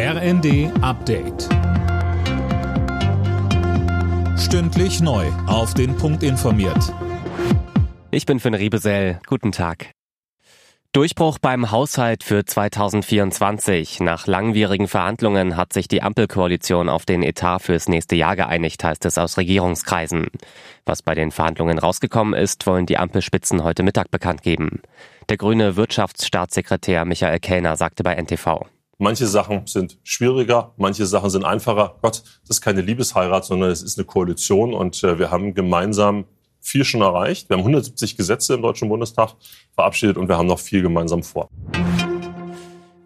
RND Update. Stündlich neu. Auf den Punkt informiert. Ich bin Finn Riebesell. Guten Tag. Durchbruch beim Haushalt für 2024. Nach langwierigen Verhandlungen hat sich die Ampelkoalition auf den Etat fürs nächste Jahr geeinigt, heißt es aus Regierungskreisen. Was bei den Verhandlungen rausgekommen ist, wollen die Ampelspitzen heute Mittag bekannt geben. Der grüne Wirtschaftsstaatssekretär Michael Kellner sagte bei NTV. Manche Sachen sind schwieriger, manche Sachen sind einfacher. Gott, das ist keine Liebesheirat, sondern es ist eine Koalition und äh, wir haben gemeinsam viel schon erreicht. Wir haben 170 Gesetze im Deutschen Bundestag verabschiedet und wir haben noch viel gemeinsam vor.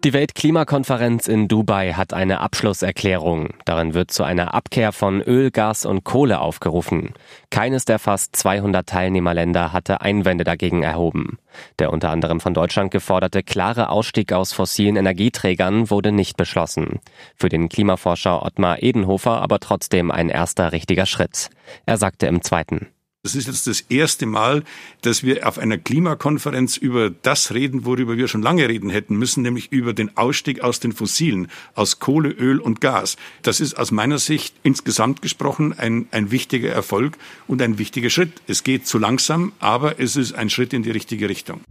Die Weltklimakonferenz in Dubai hat eine Abschlusserklärung. Darin wird zu einer Abkehr von Öl, Gas und Kohle aufgerufen. Keines der fast 200 Teilnehmerländer hatte Einwände dagegen erhoben. Der unter anderem von Deutschland geforderte klare Ausstieg aus fossilen Energieträgern wurde nicht beschlossen. Für den Klimaforscher Ottmar Edenhofer aber trotzdem ein erster richtiger Schritt. Er sagte im zweiten. Es ist jetzt das erste Mal, dass wir auf einer Klimakonferenz über das reden, worüber wir schon lange reden hätten müssen, nämlich über den Ausstieg aus den Fossilen, aus Kohle, Öl und Gas. Das ist aus meiner Sicht insgesamt gesprochen ein, ein wichtiger Erfolg und ein wichtiger Schritt. Es geht zu langsam, aber es ist ein Schritt in die richtige Richtung.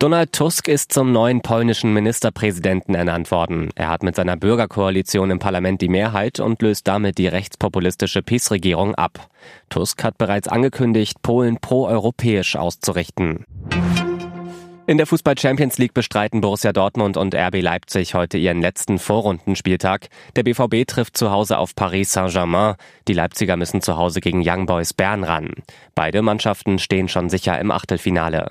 Donald Tusk ist zum neuen polnischen Ministerpräsidenten ernannt worden. Er hat mit seiner Bürgerkoalition im Parlament die Mehrheit und löst damit die rechtspopulistische PiS-Regierung ab. Tusk hat bereits angekündigt, Polen proeuropäisch auszurichten. In der Fußball Champions League bestreiten Borussia Dortmund und RB Leipzig heute ihren letzten Vorrundenspieltag. Der BVB trifft zu Hause auf Paris Saint-Germain. Die Leipziger müssen zu Hause gegen Young Boys Bern ran. Beide Mannschaften stehen schon sicher im Achtelfinale.